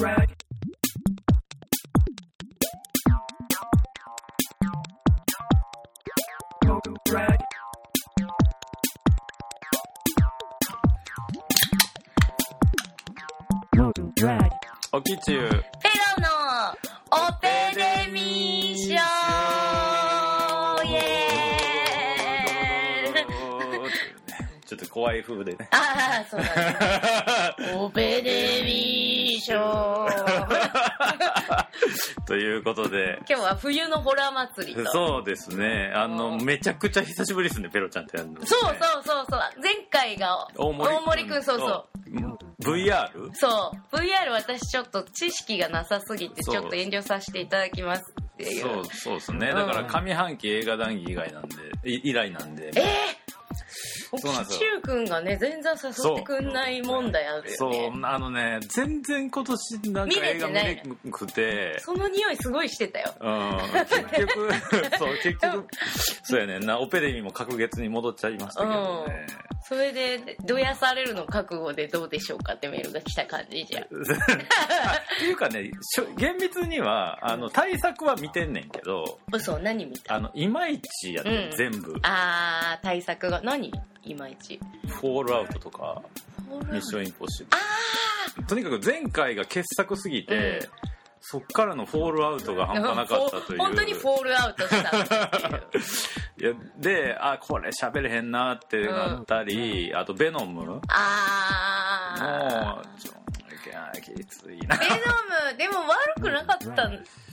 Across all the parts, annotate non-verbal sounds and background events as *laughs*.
rag. Rag. おきちゅうペロのオペデ怖い風でねああ、そうだね。オペデミー賞 *laughs* ということで今日は冬のホラー祭りと。そうですねあのうんめちゃくちゃ久しぶりですねペロちゃんってやるの、ね、そうそうそうそう。前回が大森くん、そうそう。う VR? そう。VR 私ちょっと知識がなさすぎてちょっと遠慮させていただきますっていう。そうそうですねうんだから上半期映画談義以外なんでい以来なんでえーそうなんですよ。がね、全然誘ってくんない問題あるよね。そう。あのね全然今年なんか映画見れなくて。その匂いすごいしてたよ。うん。結局 *laughs* そう結局そうやねんな。オペレミも隔月に戻っちゃいましたけどね、それで、どやされるの覚悟でどうでしょうかってメールが来た感じじゃ。ん。*laughs* っていうかね厳密にはあの対策は見てんねんけど嘘、何見た？あのいまいちやって、うん。全部。あー、対策が、何？いまいち。フォールアウトとかミッションインポッシブル。とにかく前回が傑作すぎて、そっからのフォールアウトが半端なかったという。本当にフォールアウトした *laughs* いやであこれ喋れへんなってなったり、あとベノム。もうあー。ちょきついな。ベノム、でも悪くなかった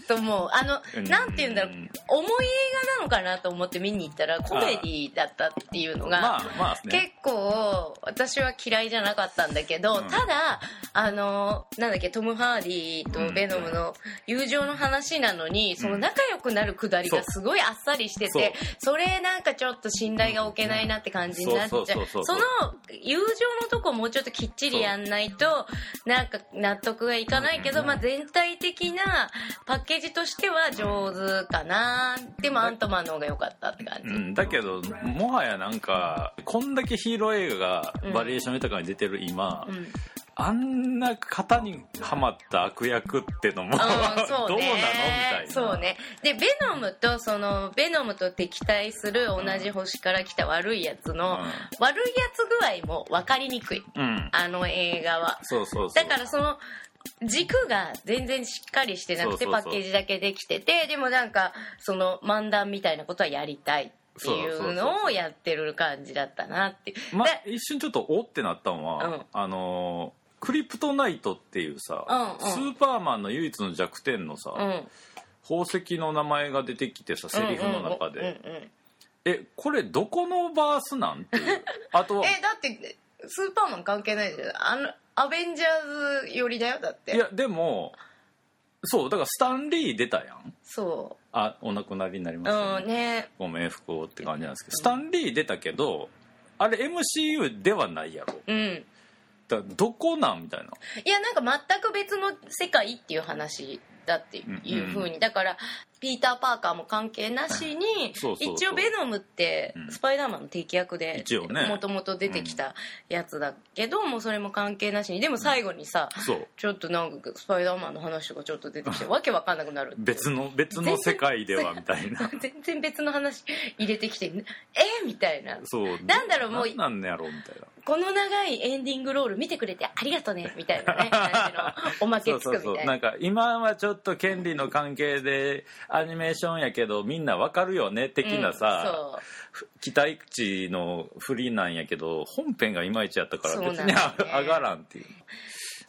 と思う。あの、なんて言うんだろう、重い映画なのかなと思って見に行ったらコメディだったっていうのが、まあまあね。結構私は嫌いじゃなかったんだけど、うん。ただあのなんだっけトム・ハーディとベノムの友情の話なのに、その仲良くなるくだりがすごいあっさりしててそれなんかちょっと信頼が置けないなって感じになっちゃう。その友情のとこもうちょっときっちりやんないとなんか納得がいかないけど、まあ、全体的なパッケージとしては上手かなでもアントマンの方が良かったって感じ。うん、だけどもはやなんかこんだけヒーロー映画がバリエーション豊かに出てる今、うんあんな型にはまった悪役ってのも、うん、*laughs* どうなの？みそうたいねな。そうね。でベノムとそのベノムと敵対する同じ星から来た悪いやつの、悪いやつ具合も分かりにくい。うん、うん、あの映画は。そうそうだからその軸が全然しっかりしてなくてパッケージだけできててでもなんかその漫談みたいなことはやりたいっていうのをやってる感じだったなって。まで一瞬ちょっとおってなったのは、うん。あのークリプトナイトっていうさ、うんうん。スーパーマンの唯一の弱点のさ、うん。宝石の名前が出てきてさセリフの中で、うんうんうん。うんえこれどこのバースなんていう？*laughs* あとえだってスーパーマン関係ないじゃん。あのアベンジャーズ寄りだよだって。いやでもそうだからスタンリー出たやん。そあお亡くなりになりまうしたね、うんね。ご冥福をって感じなんですけど。スタンリー出たけどあれ MCU ではないやろ。うんだどこなん？みたいな。いやなんか全く別の世界っていう話だっていうふうに、だからピーター・パーカーも関係なしに一応ベノムってうんスパイダーマンの敵役でもともと出てきたやつだけど、もうそれも関係なしに。でも最後にさ、ちょっとなんかスパイダーマンの話とかちょっと出てきてわけわかんなくなる別の別の世界ではみたいな。*laughs* 全然別の話入れてきてえみたいな。そう。なんだろうもうなんやろうみたいな。この長いエンディングロール見てくれてありがとねみたいなね *laughs* おまけつくみたいな。なんか今はちょっと権利の関係でアニメーションやけどみんなわかるよね的なさ、うん期待値の振りなんやけど本編がいまいちやったから別に上がらんっていう。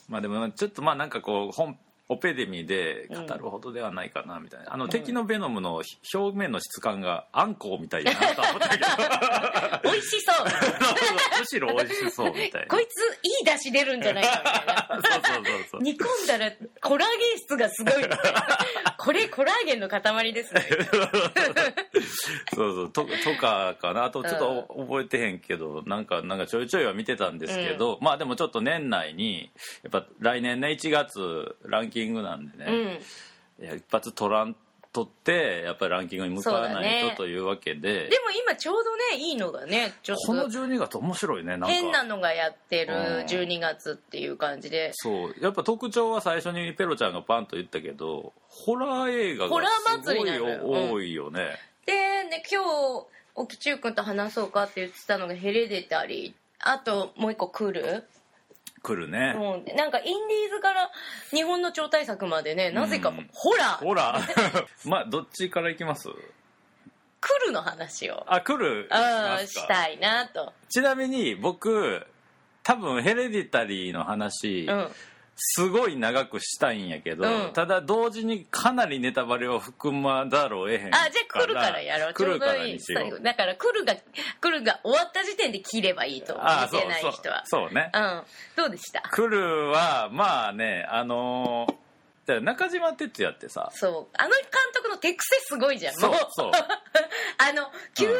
まあでもちょっとまあなんかこう本オペデミで語るほどではないかなみたいな、あの敵のベノムの表面の質感があんこうみたいだな *laughs* と思ったけど。美味しそう。むしろ美味しそうみたいな。*laughs* こいついい出汁出るんじゃないかみたいな。そうそうそうそう。煮込んだらコラーゲン質がすごいみたいな。*laughs* これコラーゲンの塊ですね。そうそう。ととかかな。あとちょっと覚えてへんけど、なんかなんかちょいちょいは見てたんですけど、まあでもちょっと年内にやっぱ来年ね1月ランキングなんでうん。ね、いや一発取らん取ってやっぱりランキングに向かわないねとというわけで。でも今ちょうどねいいのがねちょっこのと12月面白いねなんか。変なのがやってるうん。12月っていう感じで。そう。やっぱ特徴は最初にペロちゃんがパンと言ったけどホラー映画ホラがすごいなのよ。うん多いよね、でね今日沖中君と話そうかって言ってたのがヘレデタリー。あともう一個来る？来るね、もうなんかインディーズから日本の超大作までねなぜかうんホラー。ホラー。*laughs* まあどっちからいきます？来るの話を。あ来る。うんますか。したいなと。ちなみに僕多分ヘレディタリーの話、うんすごい長くしたいんやけど、うん。ただ同時にかなりネタバレを含まざるを得へんあじゃあ来るからやろう。ち来るからょうどいいにしよう最後。だから来るが来るが終わった時点で切ればいいと思う。あ見てない人は。そうそうそうね。うん。どうでした？来るはまあねあのーだから中島哲也ってさ。そう。あの監督の手癖すごいじゃん。そうそう。*laughs* あの90年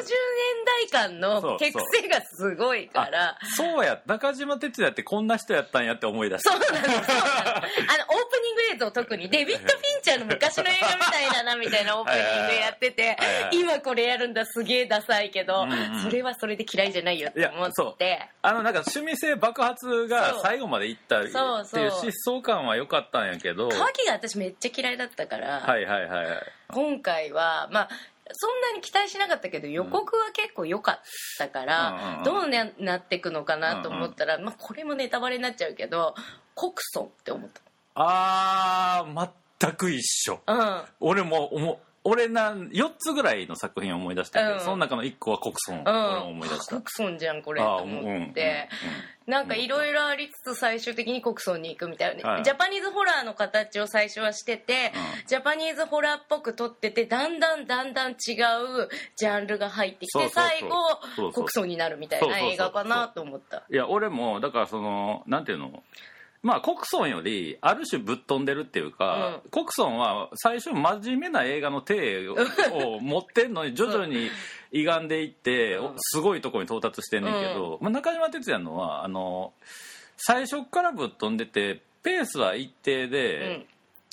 代間の手癖がすごいから。あそうや。中島哲也ってこんな人やったんやって思い出したそうなのそうなのあのオープニング映像特にデビッド・フィンチャーの昔の映画みたいだなみたいなオープニングやってて今これやるんだすげえダサいけど、うんうんそれはそれで嫌いじゃないよって思って。あのなんか趣味性爆発が最後までいったってそうそういう。疾走感は良かったんやけど。カキが私めっちゃ嫌いだったから、はいはいはいはい。今回はまあそんなに期待しなかったけど予告は結構良かったから、どうななっていくのかなと思ったら、まあ、これもネタバレになっちゃうけどコクソンって思っあー全く一緒。たうん。俺も思俺な4つぐらいの作品を思い出したけど、うん。その中の1個はコクソン、うん、俺も思い出した。コクソンじゃんこれと思って、なんかいろいろありつつ最終的にコクソンに行くみたいな、はい。ジャパニーズホラーの形を最初はしてて、うん。ジャパニーズホラーっぽく撮っててだんだんだんだん違うジャンルが入ってきて最後うコクソンになるみたいな映画かなと思った。いや俺もだからそのなんていうの？まあコクソンよりある種ぶっ飛んでるっていうか、コクソンは最初真面目な映画の体をを持ってんのに徐々に歪んでいって、うん。すごいところに到達してんねんけど、まあ、中島哲也のはあの最初からぶっ飛んでてペースは一定で、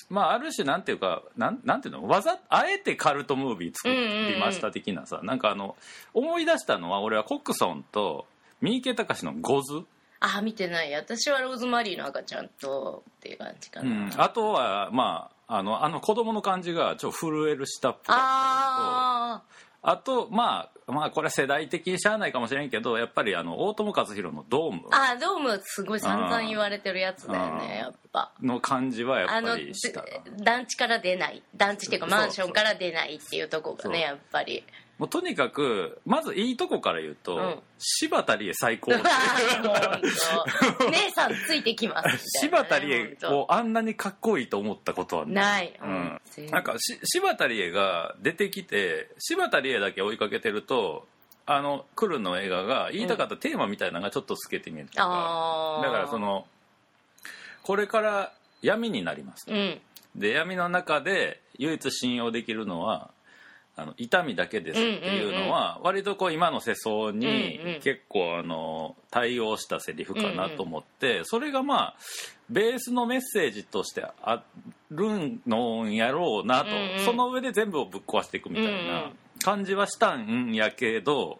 まあある種なんていうかなんなんていうのわざあえてカルトムービー作りました的なさ、なんかあの思い出したのは俺はコクソンと三池隆の「ゴズ」ああ見てない。私はローズマリーの赤ちゃんとっていう感じかな、うん、あとはまああのあの子供の感じがちょっと震える下っぽかったああとまあまあこれは世代的にしゃあないかもしれんけどやっぱりあの大友克洋の「ドーム。ーあードームすごい散々言われてるやつだようん。ねやっぱ」の感じはやっぱりしたで団地から出ない。団地っていうかマンションから出ないっていうとこがねやっぱりもうとにかくまずいいとこから言うと、うん。柴田理恵最高。*laughs* 姉さんついてきます。*laughs* 柴田理恵本をあんなにかっこいいと思ったことは当ない、うん。なんかし柴田理恵が出てきて柴田理恵だけ追いかけてるとあの来るの映画が言いたかったテーマみたいなのがちょっと透けて見えるとか、あー。だからそのこれから闇になりますうん。で闇の中で唯一信用できるのはあの痛みだけですっていうのは割とこう今の世相に結構あの対応したセリフかなと思ってそれがまあベースのメッセージとしてあるのやろうなとその上で全部をぶっ壊していくみたいなん。感じはしたんやけど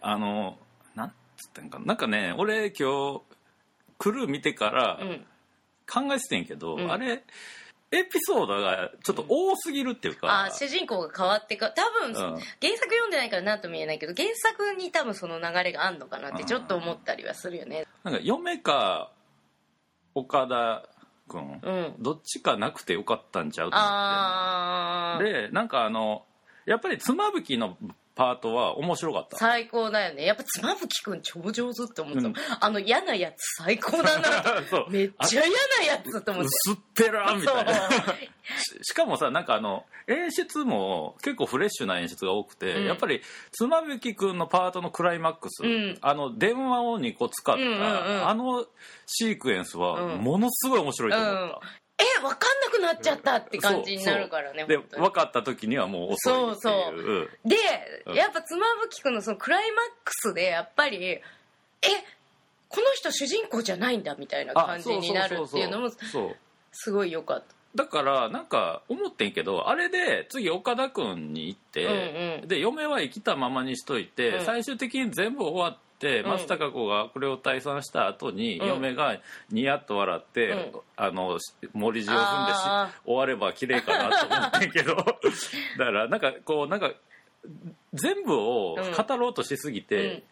あのなんつったんかななんかね俺今日来る見てからうん。考えててんけど、うん。あれエピソードがちょっと多すぎるっていうか、あー主人公が変わってか多分、ん。原作読んでないから何とも言えないけど原作に多分その流れがあんのかなってちょっと思ったりはするよね。なんか嫁か岡田君、うん。どっちかなくてよかったんちゃうとって。でなんかあのやっぱり妻夫木のパートは面白かった。最高だよね。やっぱ妻夫木くん超上手って思った、うん。あの嫌なやつ最高だな。*laughs* そう。めっちゃ嫌なやつと思って。薄っぺらみたいな。ししかもさなんかあの演出も結構フレッシュな演出が多くて、うん。やっぱり妻夫木君のパートのクライマックス、うん。あの電話を2個使った、うんうんうん。あのシークエンスはうん。ものすごい面白いと思った、え分かんなくなっちゃったって感じになるからねで分かった時にはもう遅いっていう。で、うん。やっぱ妻夫木君のそのクライマックスでやっぱりえこの人主人公じゃないんだみたいなあ感じになるっていうのもそうそうそうそう。すごい良かった。だからなんか思ってんけどあれで次岡田君に行って、うんうん。で嫁は生きたままにしといて、うん。最終的に全部終わって、うん松たか子がこれを退散した後に、うん。嫁がニヤッと笑って、うん。あの森地を踏んでしあ終われば綺麗かなと思ってんけど。*laughs* だからなんかこうなんか全部を語ろうとしすぎて、うん。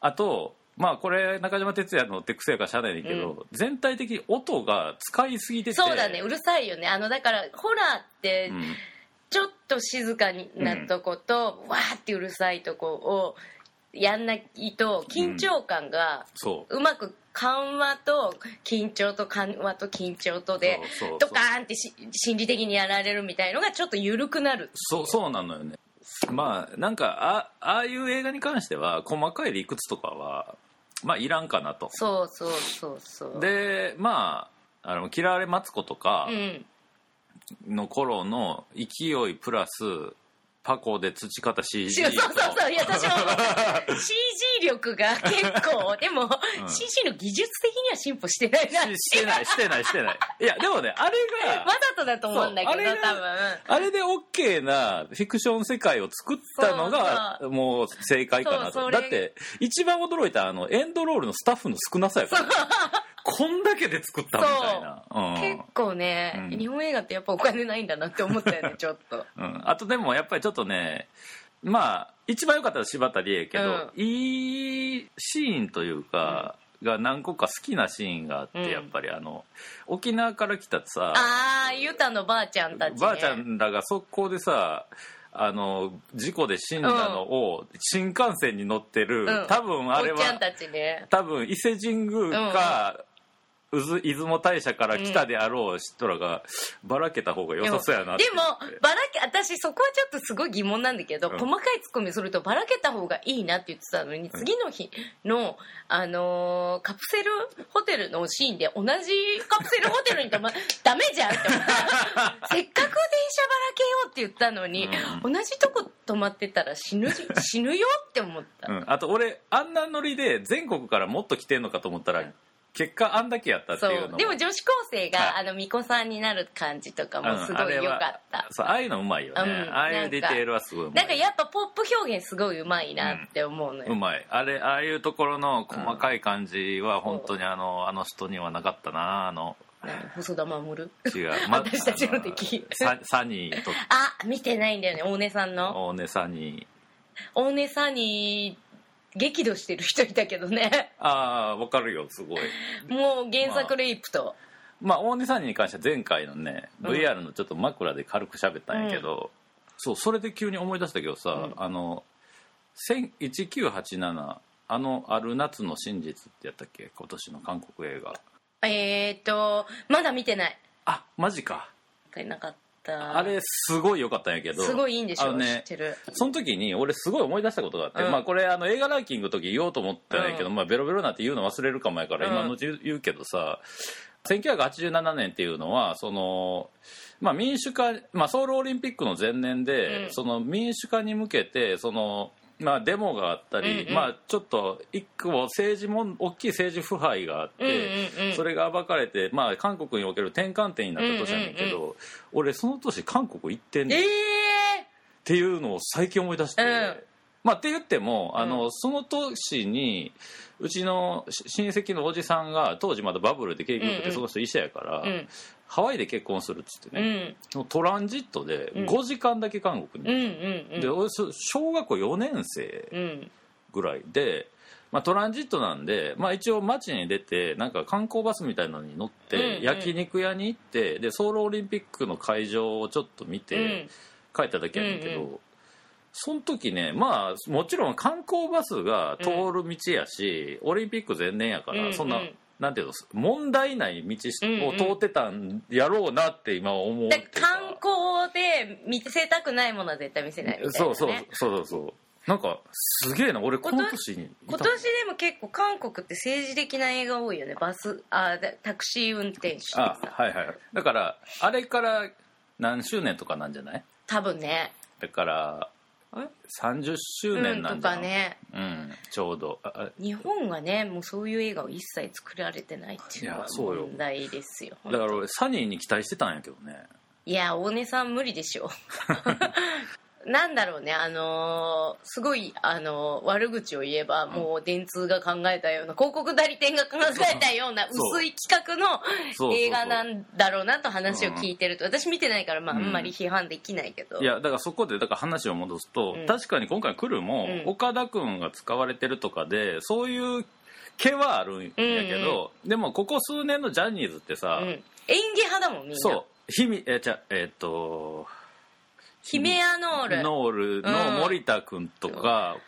あとまあこれ中島哲也の手癖やからしゃあないねんけど、全体的に音が使いすぎてて。そうだね。うるさいよね。あのだからホラーってうん。ちょっと静かになとこと、わーってうるさいとこをやんないと緊張感がそう。うまく緩和と緊張と緩和と緊張とでドカーンってし心理的にやられるみたいのがちょっと緩くなる。そうそうなのよね。まあなんかあああいう映画に関しては細かい理屈とかはまあいらんかなと。そうそうそうそう。でまああの嫌われマツコとかうん。の頃の勢いプラスパコで培った CG *laughs* そうそうそう。いや私も思った CG 力が結構でも、ん。CG の技術的には進歩してないなししてないしてないしてない。いやでもねあれがわざとだと思うんだけど多分。あれで OK なフィクション世界を作ったのがもう正解かなと。だって一番驚いたあのエンドロールのスタッフの少なさやから。こんだけで作ったみたいな。うん。結構ね、うん。日本映画ってやっぱお金ないんだなって思ったよねちょっと。うん、あとでもやっぱりちょっとねまあ一番良かったのは柴田理恵やけど、いいシーンというか、が何個か好きなシーンがあって、うん。やっぱりあの沖縄から来たさああユタのばあちゃんたち、ね、ばあちゃんらが速攻でさあの事故で死んだのを新幹線に乗ってる、うん。多分あれは多分伊勢神宮か、出雲大社から来たであろう人らがばらけた方が良さそうやなって。でもばらけ私そこはちょっとすごい疑問なんだけど、うん。細かいツッコミするとばらけた方がいいなって言ってたのに次の日の、あのーカプセルホテルのシーンで同じカプセルホテルに泊ま *laughs* ダメじゃんって思った。*laughs* せっかく電車ばらけようって言ったのに、同じとこ泊まってたら死ぬじ *laughs* 死ぬよって思った、うん、あと俺あんなノリで全国からもっと来てんのかと思ったら結果あんだけやったってそいうのでも女子高生が、はい。あの巫女さんになる感じとかもすごい良かった。そうああいうのうまいよね、うんああいうディテールはすごいなんかやっぱポップ表現すごいうまいなって思うのよ、うまい。あれああいうところの細かい感じは本当にあのあの人にはなかったなあの。何細田守？違う、*laughs* 私たちの敵。あササニーとあ見てないんだよね。大根さんの。大根サニー。大根さんに激怒してる人いたけどね。ああわかるよすごい。もう原作レイプと、まあ大根サニーに関しては前回のねうん VR のちょっと枕で軽く喋ったんやけど、そうそれで急に思い出したけどさ、うん。あの1000 1987あの「ある夏の真実」ってやったっけ？今年の韓国映画。えーっとまだ見てない。あマジか。なかった。あれすごい良かったんやけど。すごいいいんでしょ、あのね知ってる。その時に俺すごい思い出したことがあって、うん。まあこれあの映画ランキングの時言おうと思ったんやけど、うん。まあベロベロなって言うの忘れるかもやからうん。今のうち言うけどさ、1987年っていうのはその、まあ、民主化、まあ、ソウルオリンピックの前年で、うん。その民主化に向けてその、まあ、デモがあったり、うんうん。まあ、ちょっと一個政治も大きい政治腐敗があって、うんうんうん。それが暴かれて、まあ、韓国における転換点になった年やねんけど、うん俺その年韓国行ってんねん。えっていうのを最近思い出して、うんまあって言ってもあの、うその年にうちのし親戚のおじさんが当時まだバブルで景気よくてその人医者やから、ハワイで結婚するっつってうね、んトランジットでうん。5時間だけ韓国うんに、うんうん。で小学校4年生うん。ぐらいで、まあ、トランジットなんで、まあ、一応街に出てなんか観光バスみたいなのに乗って、うんうん。焼肉屋に行ってでソウルオリンピックの会場をちょっと見て、うん。帰っただけやねんけど、うんその時ねまあもちろん観光バスが通る道やし、オリンピック前年やから、うんそん。な、うんなんていうの問題ない道を通ってたんやろうなって今思ううか観光で見せたくないものは絶対見せないみたいな、ね、そうそうそうそうそうなんかすげえな俺この年に今年でも結構韓国って政治的な映画多いよね。バスあでタクシー運転手あさ。はいはい。だからあれから何周年とかなんじゃない？多分ね。だからえ30周年なんとじゃない、かね。うん、ちょうど。日本はねもうそういう映画を一切作られてないっていうのはいやそうよ。問題ですよだから俺サニーに期待してたんやけどね。いや大根さん無理でしょ *laughs* なんだろうねあのーすごい、あのー悪口を言えばもう電通が考えたような広告代理店が考えたような薄い企画の映画なんだろうなと話を聞いてると私見てないから、まあ、あうん。んまり批判できないけど、いやだからそこでだから話を戻すと、うん。確かに今回来るも、うん。岡田君が使われてるとかでそういう毛はあるんやけど、でもここ数年のジャニーズってさ、うん、演技派だもんみんな。そう。ひみえじゃえっ、とヒメアノール。ノールの森田君とか、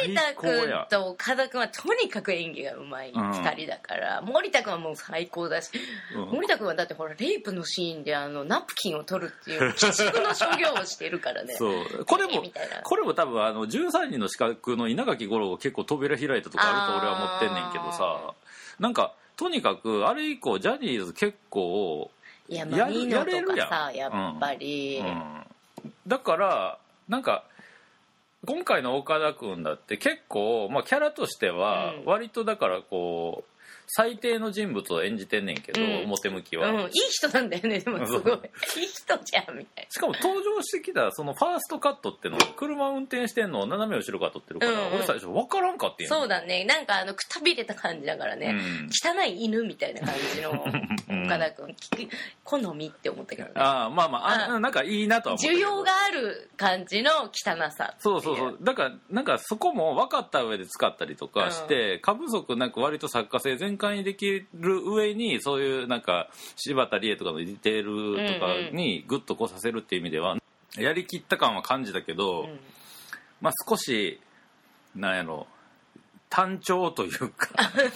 森田最高や。君と岡田君はとにかく演技がうまいうん2人だから、森田君はもう最高だし、うん。森田君はだってほらレイプのシーンであのナプキンを取るっていう *laughs* 鬼畜の所業をしてるからね。そう。これもこれも多分あの13人の資格の稲垣吾郎が結構扉開いたとかあると俺は思ってんねんけどさなんかとにかくあれ以降ジャニーズ結構、いややるマリノとやれるやん。かさやっぱり、うん、だからなんか今回の岡田君だって結構、まあ、キャラとしてはうん。割とだからこう最低の人物を演じてんねんけど、うん。表向きは、うん、いい人なんだよねでもすごい。いい人じゃんみたいしかも登場してきたそのファーストカットってのは車運転してんのを斜め後ろから撮ってるから、うんうん俺最初分からんかってんなそうだね。なんかあのくたびれた感じだからね、うん。汚い犬みたいな感じのうん。岡田君聞く好みって思ったけどね。ああまあまあああなんかいいなとは思っ需要がある感じの汚さっていそうそうそう。だからなんかそこも分かった上で使ったりとかして、過不足なく割と作家性全開にできる上にそういうなんか柴田理恵とかのディテールとかにグッとこうさせるっていう意味ではやりきった感は感じたけど、うん。まあ少しなんやろ単調というか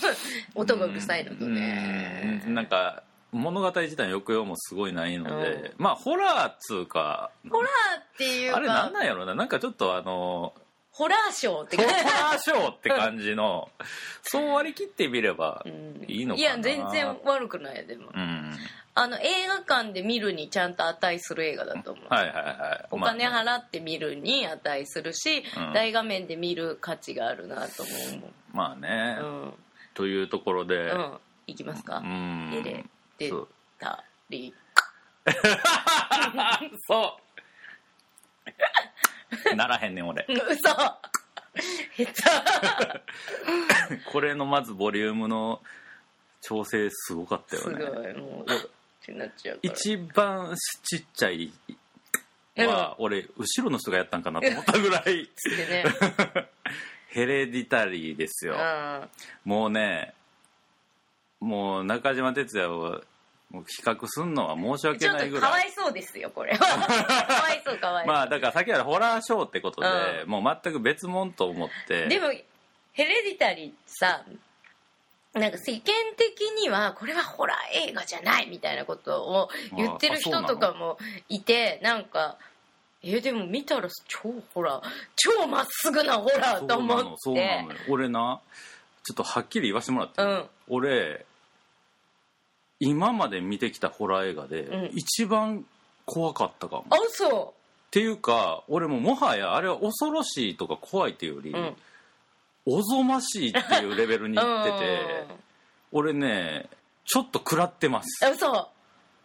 *laughs* 音がうるさいのとね。うんなんか物語自体の抑揚もすごいないので、まあホラーっつうかホラーっていうかあれなんなんやろななんかちょっとあのホラーショーってホ感じ。ラーショーって感じの。*laughs* そう割り切ってみればうんいいのかな。いや全然悪くないでも。うん。あの映画館で見るにちゃんと値する映画だと思う。はいはいはい。お金まあ払って見るに値するし、うん大画面で見る価値があるなと思まあね、ううん、というところで。うん、いきますか、うん。エレ出そうたり。そうならへんねん俺。う *laughs* ん嘘。下手。*laughs* これのまずボリュームの調整すごかったよすごい。ねもうってなっちゃう一番ちっちゃいは、俺後ろの人がやったんかなと思ったぐらい。*laughs* ヘレディタリーですよ。うん。もうねもう中島哲也をもう比較すんのは申し訳ないぐらい。とかわいそうですよこれ。は *laughs* かわいそうかわいそう、まあだからさっきからホラーショーってことで、うもう全く別物と思って。でもヘレディタリーさなんか世間的にはこれはホラー映画じゃないみたいなことを言ってる人とかもいてなんかえでも見たら超ホラー。超まっすぐなホラーと思って。そうなの俺なちょっとはっきり言わせてもらってうん。俺今まで見てきたホラー映画でうん。一番怖かったかも、あっそていうか俺ももはやあれは恐ろしいとか怖いっていうより、ううん。おぞましいっていうレベルにいってて俺ねちょっと食らってます。うん嘘。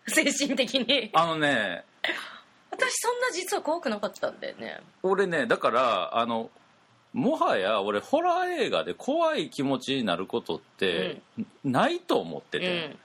精神的に。あのね私そんな実は怖くなかったんだよね。俺ねだからあのもはや俺ホラー映画で怖い気持ちになることってないと思ってうて、ん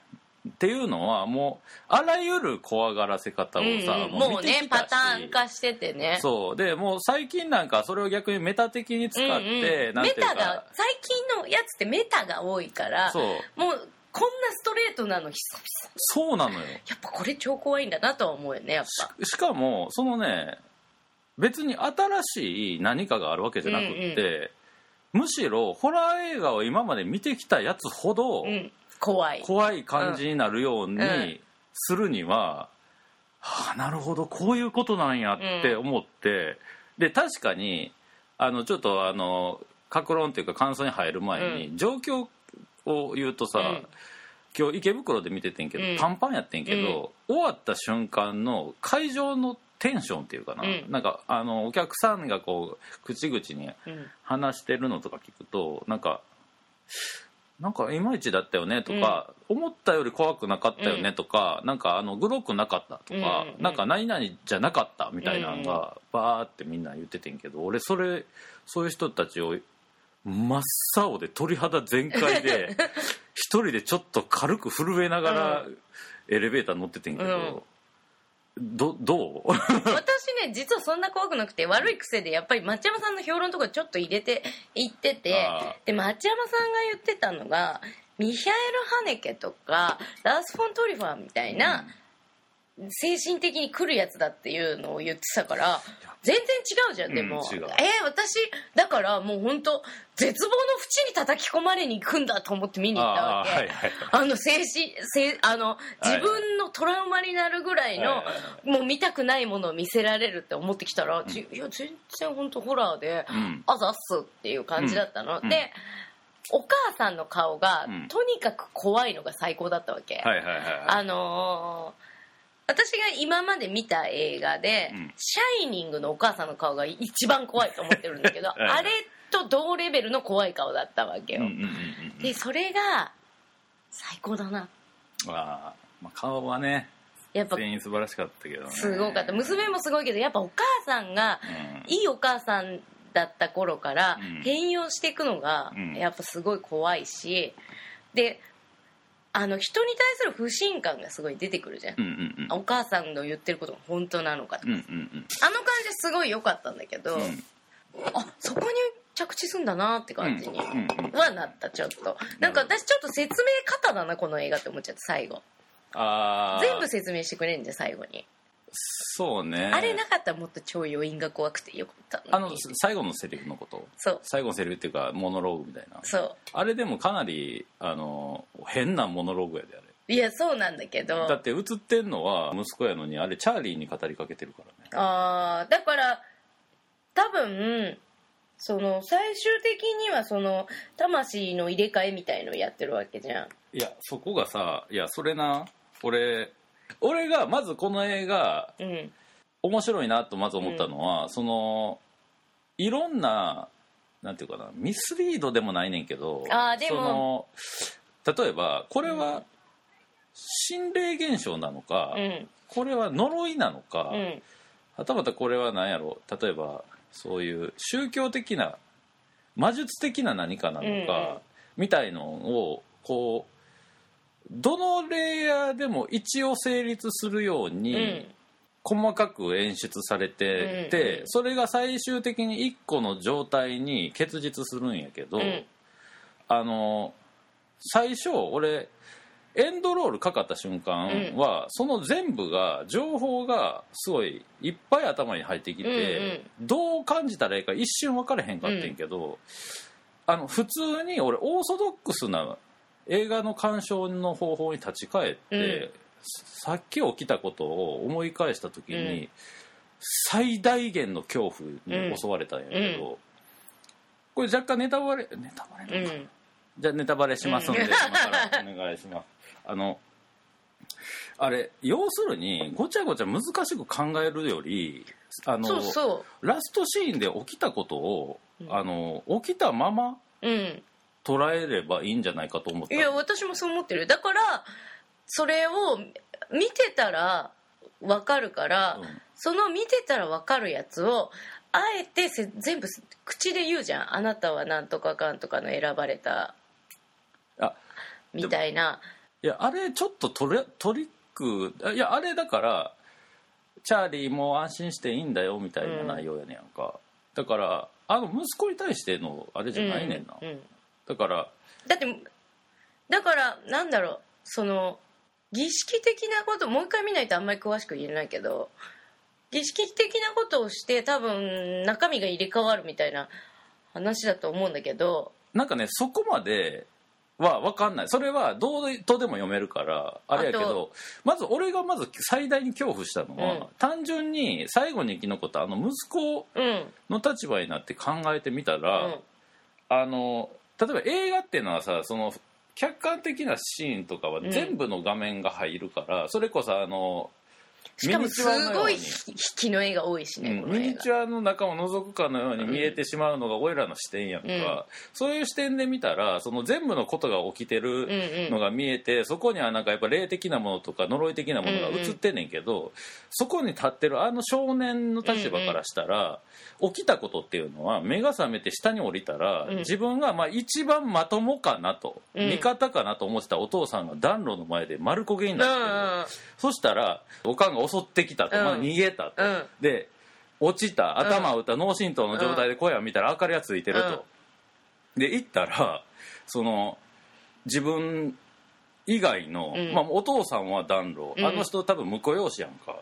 っていうのはもうあらゆる怖がらせ方をさ、うんうん。もうもう見てきたし。ねパターン化しててね。そう。でもう最近なんかそれを逆にメタ的に使って、うんうん。なんてメタがか最近のやつってメタが多いからそう。もうこんなストレートなの久々そ。うなのよ。やっぱこれ超怖いんだなとは思うよねやっぱ。ししかもそのね別に新しい何かがあるわけじゃなくって、むしろホラー映画を今まで見てきたやつほどうん怖い。怖い感じになるようにうん。するには、はあなるほどこういうことなんやって思って、で確かにあのちょっとあの格論っていうか感想に入る前に、状況を言うとさ、うん。今日池袋で見ててんけど、うん。パンパンやってんけど、終わった瞬間の会場のテンションっていうかな、うん。なんかあのお客さんがこう口々にうん。話してるのとか聞くとなんかなんかいまいちだったよねとか、思ったより怖くなかったよねとか、なんかあのグロくなかったとか、うんうんうん。なんか何々じゃなかったみたいなのがバーってみんな言っててんけど俺それそういう人たちを真っ青で鳥肌全開で *laughs* 一人でちょっと軽く震えながらエレベーター乗っててんけど、どどう？私ね実はそんな怖くなくて悪い癖でやっぱり町山さんの評論とかちょっと入れていっててあで町山さんが言ってたのがミヒャエル・ハネケとかラース・フォン・トリファーみたいな、精神的に来るやつだっていうのを言ってたから全然違うじゃんでも、うんえー私だからもう本当絶望の淵に叩き込まれに行くんだと思って見に行ったわけ。あーはいはい。あの精神せあの自分のトラウマになるぐらいの、はいはい。はもう見たくないものを見せられるって思ってきたら、ちいや全然本当ホラーで、うん。あざっすっていう感じだったの、うん。でお母さんの顔が、うん。とにかく怖いのが最高だったわけ、はいはいはいはい。あのー私が今まで見た映画で「うん。シャイニング」のお母さんの顔が一番怖いと思ってるんだけど、い *laughs* あれと同レベルの怖い顔だったわけよ、うんうんうんうんでそれが最高だな。あーまあ顔はねやっぱ全員素晴らしかったけどね。すごかった。娘もすごいけどやっぱお母さんがうん。いいお母さんだった頃からうん。変容していくのがうん。やっぱすごい怖いし。であの人に対する不信感がすごい出てくるじゃん。うんうんうん。お母さんの言ってることが本当なのかとか。うんうんうん。あの感じすごい良かったんだけどうん。あそこに着地すんだなって感じにはなったちょっと。なんか私ちょっと説明方だなこの映画って思っちゃって最後。全部説明してくれるんじゃん最後にそうね。あれなかったらもっと超余韻が怖くてよかったあの最後のセリフのこと？そう。最後のセリフっていうかモノローグみたいな。そう。あれでもかなりあの変なモノローグやであれ。いやそうなんだけど。だって映ってんのは息子やのにあれチャーリーに語りかけてるからね。あーだから多分その最終的にはその魂の入れ替えみたいのをやってるわけじゃん。いやそこがさいやそれな俺俺がまずこの映画うん面白いなとまず思ったのは、そのいろんななんていうかなミスリードでもないねんけどあーでも。その例えばこれは心霊現象なのか、うん。これは呪いなのか、うん。はたまたこれは何やろ例えばそういう宗教的な魔術的な何かなのか、みたいのをこうどのレイヤーでも一応成立するように、うん。細かく演出されてて、うんうん。それが最終的に1個の状態に結実するんやけど、うん。あの最初俺エンドロールかかった瞬間は、その全部が情報がすごいいっぱい頭に入ってきて、どう感じたらいいか一瞬分からへんかってんけど、あの普通に俺オーソドックスな映画の鑑賞の方法に立ち返って、うん。さっき起きたことを思い返した時に、うん。最大限の恐怖に襲われたんやけど、これ若干ネタバレネタバレなのか。じゃあネタバレしますので、うん。今からお願いします。*laughs* あのあれ要するにごちゃごちゃ難しく考えるよりあのラストシーンで起きたことを、うん。あの起きたままううん捉えればいいんじゃないかと思った。いや私もそう思ってる。だからそれを見てたら分かるから、うん。その見てたら分かるやつをあえてせ全部口で言うじゃん。あなたはなんとかかんとかの選ばれたあみたいな。いやあれちょっとトレトリックあいやあれだからチャーリーも安心していいんだよみたいな内容やねんか、だからあの息子に対してのあれじゃないねんな、うんうんだからだってだからなんだろうその儀式的なこともう一回見ないとあんまり詳しく言えないけど儀式的なことをして多分中身が入れ替わるみたいな話だと思うんだけどなんかねそこまでは分かんない。それはどうとでも読めるからあれやけあどまず俺がまず最大に恐怖したのは、うん。単純に最後に生き残ったあの息子うん。の立場になって考えてみたうら、ん。あの例えば映画っていうのはさその客観的なシーンとかは全部の画面が入るから、それこそあのしかもすごい引きの絵が多いしね、うん、ミニチュアの中を覗くかのように見えてしまうのが俺らの視点やんか、うん、そういう視点で見たらその全部のことが起きてるのが見えて、うんうん、そこにはなんかやっぱ霊的なものとか呪い的なものが映ってんねんけど、うんうん、そこに立ってるあの少年の立場からしたら、起きたことっていうのは目が覚めて下に降りたら、自分がまあ一番まともかなと、味方かなと思ってたお父さんが暖炉の前で丸焦げになってる、そしたらおかんが襲ってきたと、まあ、逃げたと、で落ちた頭を打った脳震盪の状態で声を見たら明かりがついてると、で行ったらその自分以外の、まあ、お父さんは暖炉、あの人多分婿養子やんか、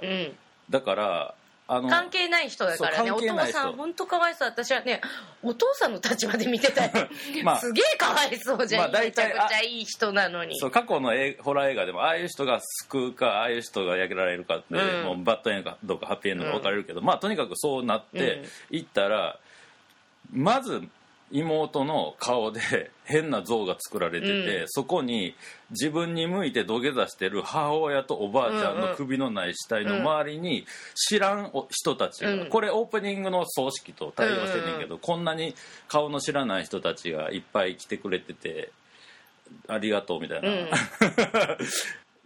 だからあの関係ない人だからね。お父さん本当かわいそう。私はねお父さんの立場で見てたよ、*laughs* まあ、すげえかわいそうじゃん、まあ、めちゃくちゃいい人なのに。そう過去のホラー映画でもああいう人が救うかああいう人が焼けられるかって、うん、もうバッドエンドかどうかハッピーエンドか分かれるけど、うん、まあとにかくそうなっていったら、まず妹の顔で変な像が作られてて、うん、そこに自分に向いて土下座してる母親とおばあちゃんの首のない死体の周りに知らん人たちが、うん、これオープニングの葬式と対応してんねんけど、うん、こんなに顔の知らない人たちがいっぱい来てくれててありがとうみたいな、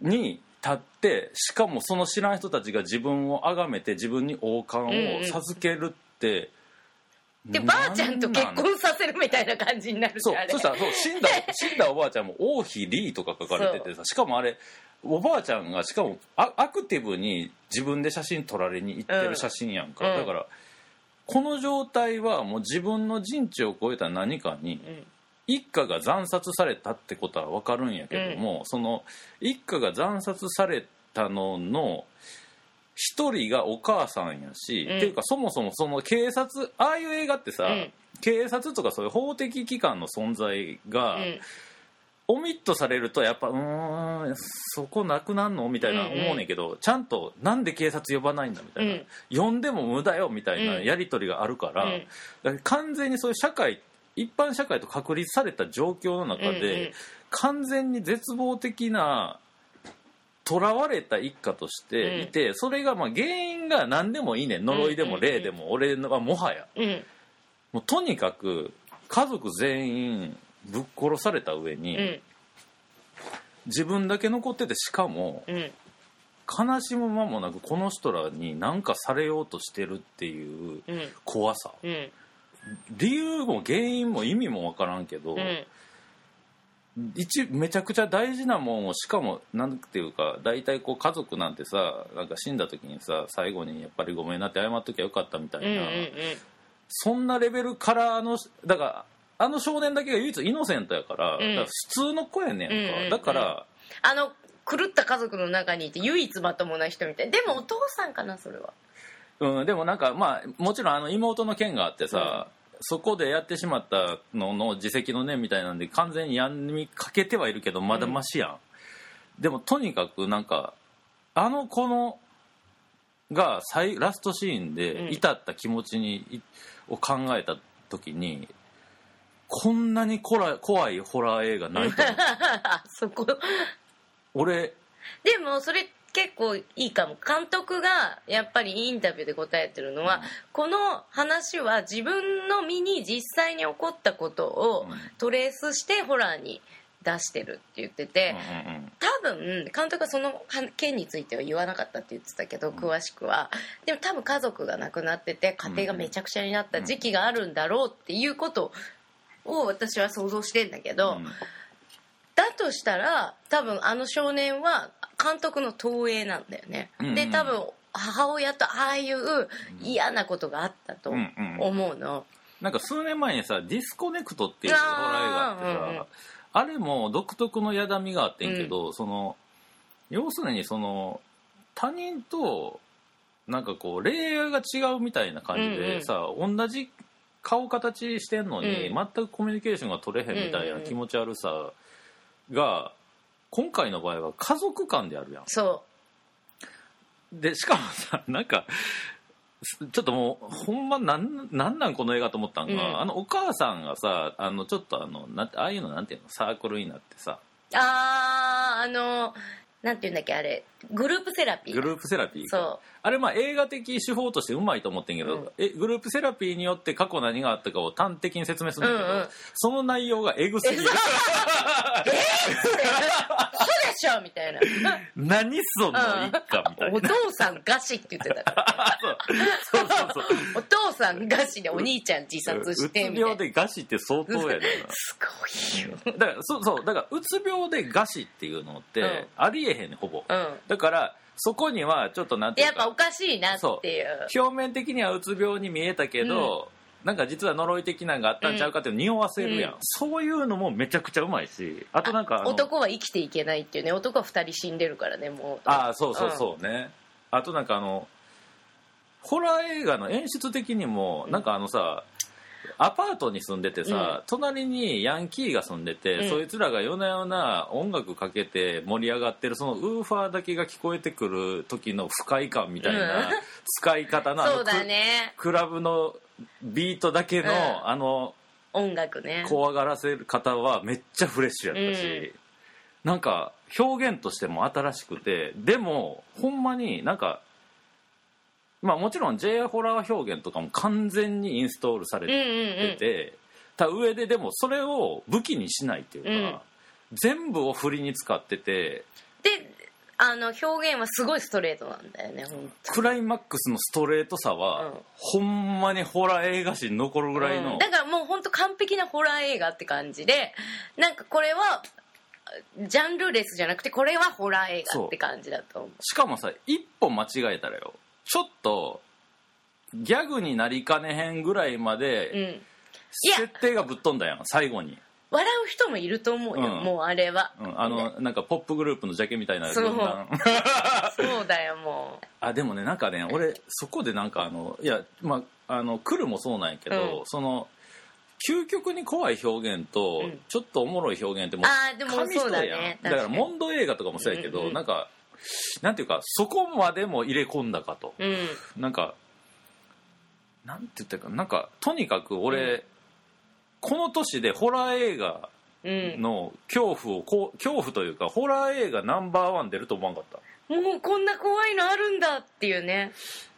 *laughs* に立ってしかもその知らん人たちが自分を崇めて自分に王冠を授けるって。でばあちゃんと結婚させるみたいな感じになるそうそしたらそう死んだ *laughs* 死んだおばあちゃんも王妃リーとか書かれててさしかもあれおばあちゃんがしかもアアクティブに自分で写真撮られに行ってる写真やんか、うん、だからこの状態はもう自分の人知を超えた何かに、一家が惨殺されたってことは分かるんやけども、うん、その一家が惨殺されたのの一人がお母さんやし、うん、っていうかそもそもその警察ああいう映画ってさ、うん、警察とかそういう法的機関の存在が、うん、オミットされるとやっぱうんそこなくなんの？みたいな思うねんけど、うんうん、ちゃんとなんで警察呼ばないんだみたいな、呼んでも無駄よみたいなやり取りがあるから、から完全にそういう社会一般社会と確立された状況の中で、うんうん、完全に絶望的な囚われた一家としていて、うん、それがまあ原因が何でもいいね呪いでも霊でも。俺はもはや、うん、もうとにかく家族全員ぶっ殺された上に、うん、自分だけ残っててしかも、悲しむ間もなくこの人らに何かされようとしてるっていう怖さ、理由も原因も意味も分からんけど、一めちゃくちゃ大事なもんをしかもなんていうか大体こう家族なんてさなんか死んだ時にさ最後にやっぱりごめんなって謝っときゃよかったみたいな、そんなレベルからあのだからあの少年だけが唯一イノセントやから,、うん、から普通の子やねんか、うんうんうん、だからあの狂った家族の中にいて唯一まともな人みたいでもお父さんかなそれは。うん、でもなんかまあもちろんあの妹の件があってさ、そこでやってしまったのの自責の念みたいなんで完全にやみかけてはいるけどまだましやん、うん、でもとにかくなんかあの子のが最ラストシーンで至った気持ちに、を考えた時にこんなに怖いホラー映画ないと思う。*laughs* そこ。俺でもそれ結構いいかも。監督がやっぱりインタビューで答えてるのは、うん、この話は自分の身に実際に起こったことをトレースしてホラーに出してるって言ってて、多分監督はその件については言わなかったって言ってたけど詳しくは。でも多分家族が亡くなってて家庭がめちゃくちゃになった時期があるんだろうっていうことを私は想像してんだけど、だとしたら多分あの少年は監督の投影なんだよね、うんうん、で多分母親とああいう嫌なことがあったと思うの、なんか数年前にさ「ディスコネクト」っていうホラー映画あってさ、うんうん、あれも独特のやだみがあってんけど、うん、その要するにその他人となんかこう恋愛が違うみたいな感じでさ、うんうん、同じ顔形してんのに、全くコミュニケーションが取れへんみたいな気持ち悪さが今回の場合は家族間であるやん。そう。でしかもさ *laughs* なんかちょっともうほんまなんなんなんこの映画と思ったんが、うん、あのお母さんがさあのちょっとあのなああいうのなんていうのサークルになってさ。あああのなんていうんだっけあれ。グループセラピー。グループセラピーそう。あれまあ映画的手法としてうまいと思ってんけど、うん。えグループセラピーによって過去何があったかを端的に説明するんだけど、うんうん。その内容がエグすぎる。そうでしょみたいな。*laughs* 何その一家みたいおな父さん餓死って言ってたから。*laughs* そう。そうそうそう。*laughs* お父さん餓死でお兄ちゃん自殺してうつみたいな病で餓死って相当やねんな。すごいよ。だからそうそう。だからうつ病で餓死っていうのって、うん。ありえへんねんほぼ、うん。だからそこにはちょっとなんていうかやっぱおかしいなっていう。表面的にはうつ病に見えたけど、なんか実は呪い的なのがあったんちゃうかって匂わせるやん、うん。そういうのもめちゃくちゃうまいしあとなんか男は生きていけないっていうね男は2人死んでるからねもう。ああそうそうそうね、あとなんかあのホラー映画の演出的にもなんかあのさアパートに住んでてさ、隣にヤンキーが住んでて、うん。そいつらが夜な夜な音楽かけて盛り上がってるそのウーファーだけが聞こえてくる時の不快感みたいなうん。使い方のあのそうだね。クラブのビートだけの、うん。あの音楽ね。怖がらせる方はめっちゃフレッシュやったし、なんか表現としても新しくてでもほんまになんかまあもちろん J ホラー表現とかも完全にインストールされうんうんてて、た上ででもそれを武器にしないっていうか、うん。全部を振りに使っててであの表現はすごいストレートなんだよね本クライマックスのストレートさは、うん。ほんまにホラー映画史に残るぐらいの、うん。だからもう本当完璧なホラー映画って感じでなんかこれはジャンルレスじゃなくてこれはホラー映画って感じだと思う。しかもさ一歩間違えたらよちょっとギャグになりかねへんぐらいまうん。でいや。設定がぶっ飛んだやん最後に、笑う人もいると思うよ、うん。もうあれは、うん、あのな。んかポップグループのジャケみたいなそう。軍団そうだよも *laughs* あでもねなんかね俺そこでなんかあのいやまああの来るもそうなんやけど、うん。その究極に怖い表現と、うん。ちょっとおもろい表現ってもうあーでも紙一重そうだやんねだから確かに。モンド映画とかもそうやけど、うんうんなんかなんていうかそこまでも入れ込んだかと、ううん。なんかなんて言ったらいいかななんかとにかく俺、うんこの年でホラー映画うん。の恐怖をこう恐怖というかホラー映画ナンバーワン出ると思わんかった、もうこんな怖いのあるんだっていうね。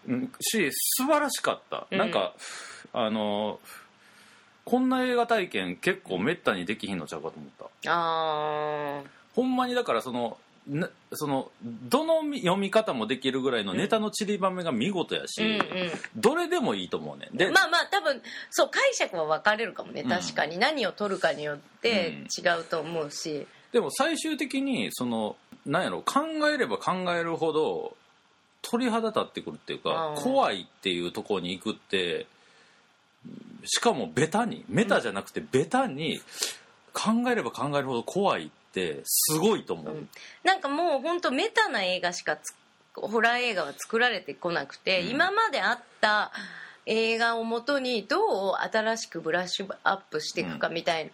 うん、し素晴らしかった、うん。なんかあのこんな映画体験結構めったにできひんのちゃうかと思った。あほんまにだからそのなそのどのみ読み方もできるぐらいのネタの散りばめが見事やし、ーうんうん。どれでもいいと思うねん。で、まあまあ多分そう解釈は分かれるかもねうん。確かに、何を取るかによってうん。違うと思うし、でも最終的にそのなんやろ考えれば考えるほど鳥肌立ってくるっていうかうん。怖いっていうところに行くってしかもベタにメタじゃなくてベタに考えれば考えるほど怖いってすごいと思う、うん。なんかもう本当メタな映画しかつホラー映画は作られてこなくて、うん。今まであった映画をもとにどう新しくブラッシュアップしていくかみたい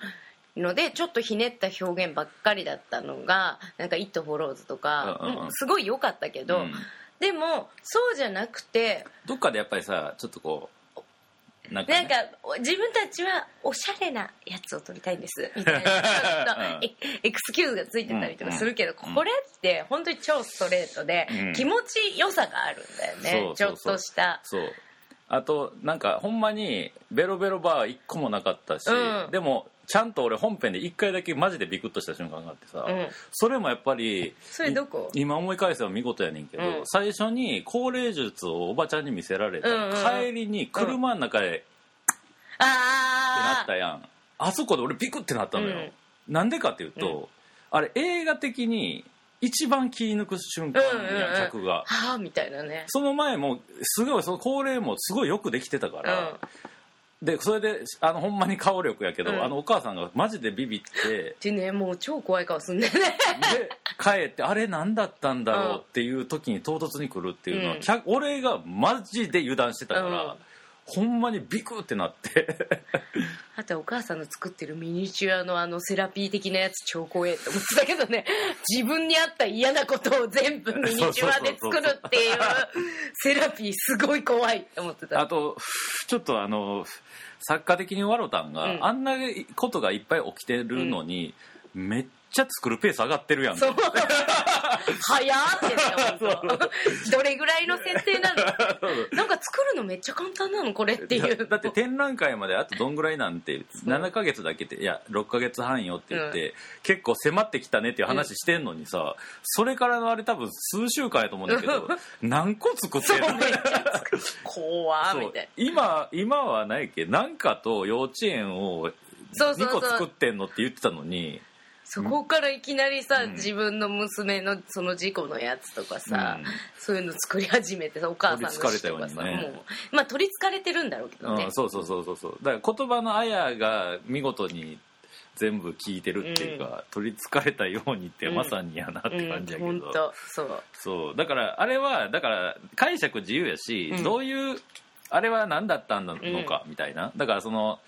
なので、ちょっとひねった表現ばっかりだったのがなんか「イット・フォローズ」とか、うんすごい良かったけど、うん。でもそうじゃなくてどっかでやっぱりさちょっとこうなんか,、ね、なんか自分たちはおしゃれなやつを撮りたいんです。みたいな。*laughs* ちょっとエエクスキューズがついてたりとかするけど、うんこれって本当に超ストレートで、うん。気持ちよさがあるんだよね。ちょっとした。そう。あとなんかほんまにベロベロバー1個もなかったし、うん。でもちゃんと俺本編で1回だけマジでビクッとした瞬間があってさ、うん。それもやっぱりそれどこ？い今思い返せば見事やねんけど、うん。最初に高齢術をおばちゃんに見せられた、うんうんうん。帰りに車の中へってなあったやん、あそこで俺ビクってなったのよ、うん。なんでかっていうと、あれ映画的に一番気抜く瞬間やん、うんうんうん。客が。あはあみたいなね。その前もすごいその高齢もすごいよくできてたかうん。ら、でそれであのほんまに顔力やけど、うん。あのお母さんがマジでビビってでねもう超怖い顔すんだよね。で帰ってあれ何だったんだろうっていう時に唐突に来るっていうのは、うん。客俺がマジで油断してたから、うんほんまにビクってなって。あとお母さんの作ってるミニチュアのあのセラピー的なやつ超怖えって思ってたけどね。自分に合った嫌なことを全部ミニチュアで作るっていう。セラピーすごい怖いって思ってた。あとちょっとあの作家的にワロタンが、うん。あんなことがいっぱい起きてるのに、めっちゃ作るペース上がってるやん。そう。早ーって言って本当どれぐらいの設定なの？*laughs* なんか作るのめっちゃ簡単なのこれっていう。だだって展覧会まであとどんぐらいなんて7ヶ月だけっていや6ヶ月半よって言って、結構迫ってきたねっていう話してんのにさ、それからのあれ多分数週間やと思うんだけど *laughs* 何個作ってんの？怖みたい今今はないっけ？なんかと幼稚園を2そうそうそう。個作ってんのって言ってたのにそこからいきなりさ、うん。自分の娘のその事故のやつとかさ、うん。そういうの作り始めてさお母さんの取り憑かれたようとかさ、にね。もう。まあ取りつかれてるんだろうけどね、うん、そうそうそうそうそう。だから言葉のあやが見事に全部聞いてるっていうか、取りつかれたようにってうん。まさにやなって感じやけど、うんそう。そう。だからあれはだから解釈自由やし、うん。どういうあれは何だったのかみたいな、だからその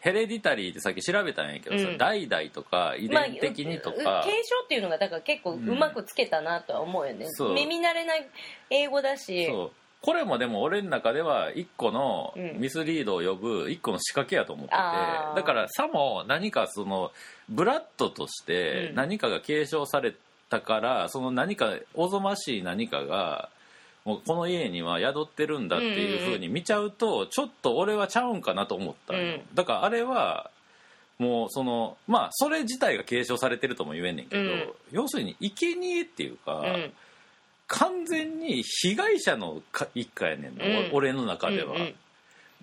ヘレディタリーってさっき調べたんやけどさ、うん。代々とか遺伝的にとか、まあう継承っていうのがだから結構うまくつけたなとは思うよね、そう。耳慣れない英語だし。そう。これもでも俺の中では一個のうん。ミスリードを呼ぶ一個の仕掛けやと思ってて、あー。だからさも何かそのブラッドとしてうん。何かが継承されたから、その何かおぞましい何かがもうこの家には宿ってるんだっていうふうに見ちゃうとちょっと俺はちゃうんかなと思っただからあれはもうそのまあそれ自体が継承されてるとも言えんねんけど、うん。要するに生贄っていうか、うん。完全に被害者のか一家やねんの、うん。俺の中では、うんうん。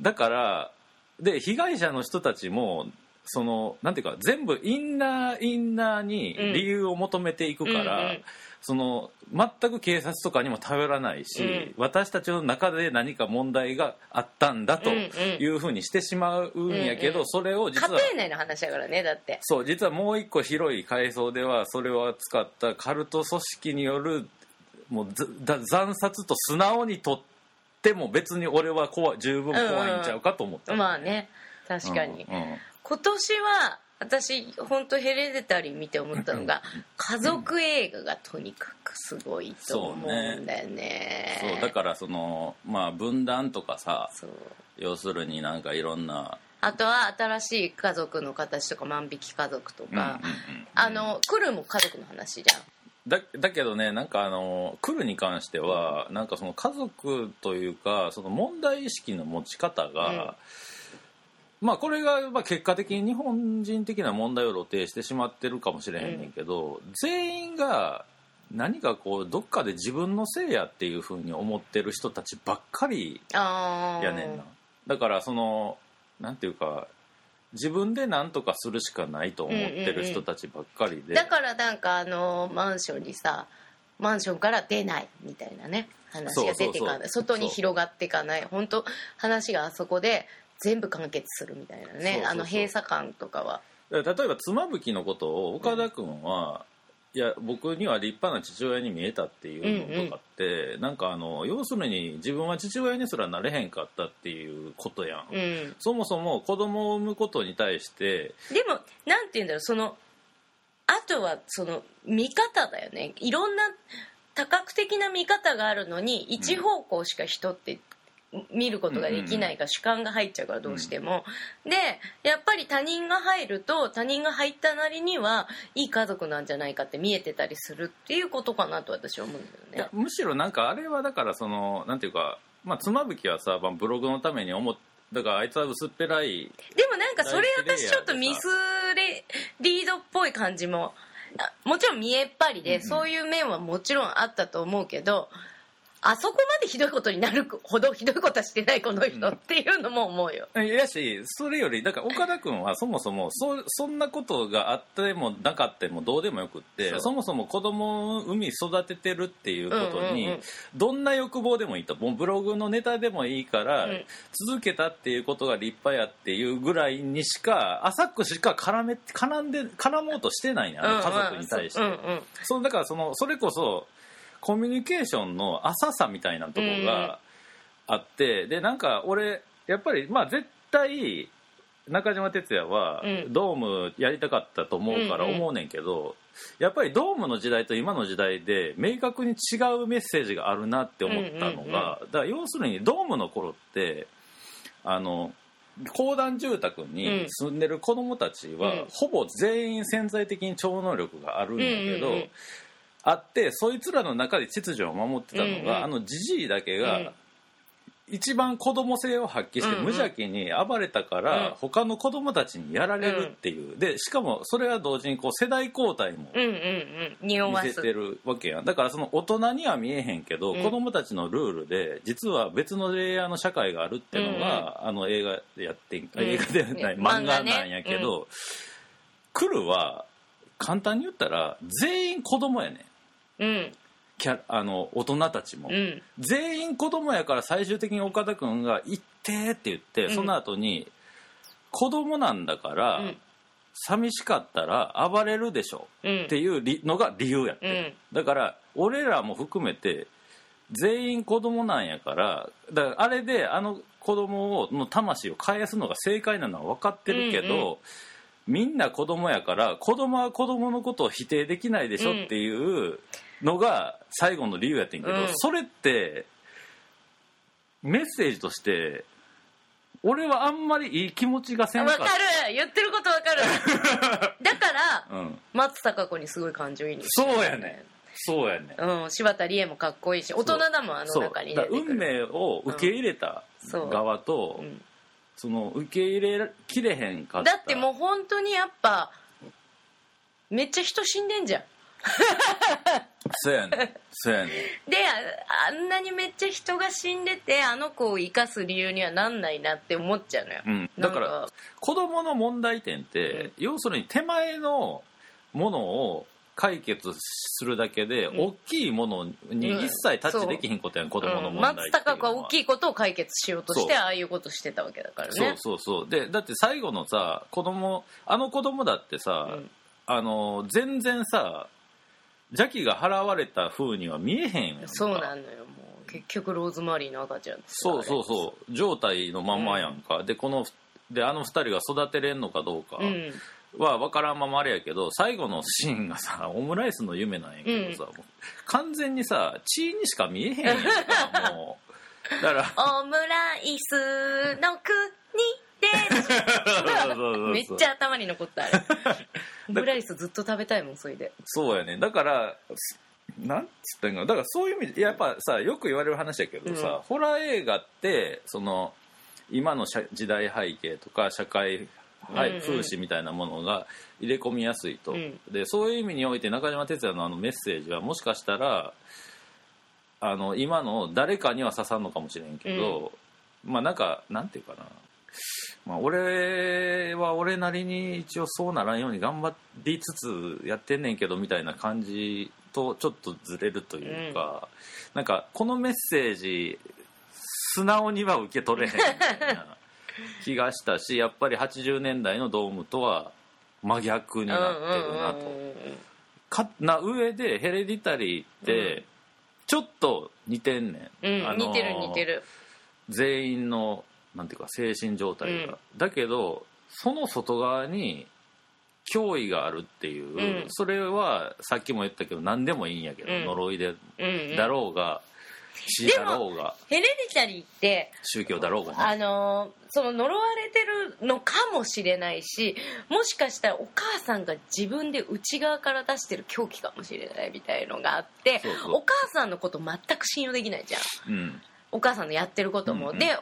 だからで被害者の人たちもそのなんていうか全部インナーインナーに理由を求めていくから、うんうんその全く警察とかにも頼らないし、うん。私たちの中で何か問題があったんだとうんうん。いうふうにしてしまうんやけど、うんうん。それを実家は庭内の話だからねだって。そう実はもう一個広い階層ではそれを扱ったカルト組織によるもう惨殺と素直にとっても別に俺は怖い十分怖いんちゃうかと思った、まあね。確かに、うんうん。今年は私本当ヘレデタリー見て思ったのが家族映画がとにかくすごいと思うんだよね。そうだからそのまあ分断とかさ要するになんかいろんなあとは新しい家族の形とか万引き家族とか、うんうんうんあの来るも家族の話じゃん。だだけどねなんかあの来るに関してはなんかその家族というかその問題意識の持ち方が、まあこれがまあ結果的に日本人的な問題を露呈してしまってるかもしれへんねんけど、全員が何かこうどっかで自分のせいやっていうふうに思ってる人たちばっかりやねんな。だからそのなんていうか自分で何とかするしかないと思ってる人たちばっかりで、だからなんかあのマンションにさマンションから出ないみたいなね話が出ていかない外に広がっていかない。本当話があそこで全部完結するみたいなね。あの閉鎖感とかは。例えば妻夫木のことを岡田君は、いや僕には立派な父親に見えたっていうのとかって、なんかあの要するに自分は父親にすらなれへんかったっていうことやん、うん。そもそも子供を産むことに対してでもなんて言うんだろうそのあとはその見方だよね。いろんな多角的な見方があるのに一方向しか人って見ることができないから主観が入っちゃうからどうしても、でやっぱり他人が入ると他人が入ったなりにはいい家族なんじゃないかって見えてたりするっていうことかなと私は思うんいだよね。やむしろなんかあれはだからそのなんていうか、まあ、妻夫木はさ、まあ、ブログのために思っだからあいつは薄っぺらいでもなんかそれ私ちょっとミスレリードっぽい感じもあもちろん見えっ張りで、そういう面はもちろんあったと思うけどあそこまでひどいことになるほどひどいことはしてないこの人っていうのも思うよ。いやしそれよりだから岡田君はそもそもそそんなことがあってもなかったもどうでもよくってそもそも子供を産み育ててるっていうことに、うんうんうんどんな欲望でもいいと。もうブログのネタでもいいから、うん。続けたっていうことが立派やっていうぐらいにしか浅くしか絡め絡んで絡もうとしてないねあの家族に対して。うんうん。そうだからそのそれこそコミュニケーションの浅さみたいなところがあって、でなんか俺やっぱりまあ絶対中島哲也はうん。ドームやりたかったと思うからうんうん。思うねんけど、やっぱりドームの時代と今の時代で明確に違うメッセージがあるなって思ったのが、うんうんうんだから要するにドームの頃ってあの公団住宅に住んでる子供たちは、うん。ほぼ全員潜在的に超能力があるんだけど、うんうんうんあってそいつらの中で秩序を守ってたのが、うんうん。あのじじいだけが、うん。一番子供性を発揮して無邪気に暴れたから、うん。他の子供たちにやられるっていう、でしかもそれは同時にこう世代交代も見せてるわけやん。だからその大人には見えへんけど、うん。子供たちのルールで実は別のレイヤーの社会があるっていうのが、あの映画でやってん、ん。映画ではない、うん漫画なんやけど、クルは簡単に言ったら全員子供やねんうん。キャあの大人たちも、うん。全員子供やから最終的に岡田君が「行って」って言って、うん。その後に「子供なんだから、うん。寂しかったら暴れるでしょ」うん。っていうりのが理由やって、だから俺らも含めて全員子供なんやからだからあれであの子供をの魂を返すのが正解なのは分かってるけど、うんうん。みんな子供やから子供は子供のことを否定できないでしょっていうのが最後の理由やってんけど、うん。それってメッセージとして俺はあんまりいい気持ちがせんかっわかる。言ってることわかる。*laughs* だからた、うん、松たか子にすごい感情移入そうやねそうやねうん。柴田理恵もかっこいいし大人だもんあの中に。運命を受け入れた側と、うん。その受け入れきれへんかっただってもう本当にやっぱめっちゃ人死んでんじゃん *laughs* そうやねん。そうやねん。でああんなにめっちゃ人が死んでてあの子を生かす理由にはなんないなって思っちゃうのよ、うん、だから子供の問題点って、要するに手前のものを解決するだけで、うん。大きいものに一切タッチできひんことやん、子供のうん問題松たか子は。大きいことを解決しようとしてああいうことしてたわけだからね。そうそうそう。でだって最後のさ子供あの子供だってさ、うん。あの全然さ邪気が払われた風には見えへんやんか。そうなのよもう。結局ローズマリーの赤ちゃんそうそうそう。状態のままやんか、でこのであの二人が育てれんのかどうかは分からんままあれやけど最後のシーンがさオムライスの夢なんやけどさ、もう完全にさ血にしか見えへんやんか *laughs* もう。だから。オムライスの国でそうそうそうめっちゃ頭に残ったあれ。*laughs* オムライスずっと食べたいもんそれで。そうやね。だからすなんつったんかなだからそういう意味でやっぱさよく言われる話やけどさ、うん。ホラー映画ってその今の社時代背景とか社会はいうんうん。風刺みたいなものが入れ込みやすいと、うん。でそういう意味において中島哲也のあのメッセージはもしかしたらあの今の誰かには刺さんのかもしれんけど、まあなんかなんていうかな、まあ、俺は俺なりに一応そうならんように頑張りつつやってんねんけどみたいな感じとちょっとずれるというか、なんかこのメッセージ素直には受け取れへんみたいな気がしたしやっぱり80年代のドームとは真逆になってるなと。かな上でヘレディタリーってちょっと似てんねん、うん、あのー似てる似てる。全員のなんていうか精神状態が、だけどその外側に脅威があるっていう、うん。それはさっきも言ったけど何でもいいんやけど、うん。呪いでうんうん。だろうが死だろうがヘレディタリーって宗教だろうがね。あのーその呪われてるのかもしれないしもしかしたらお母さんが自分で内側から出してる狂気かもしれないみたいのがあってお母さんのこと全く信用できないじゃん。うん。お母さんのやってることも、うんうん。で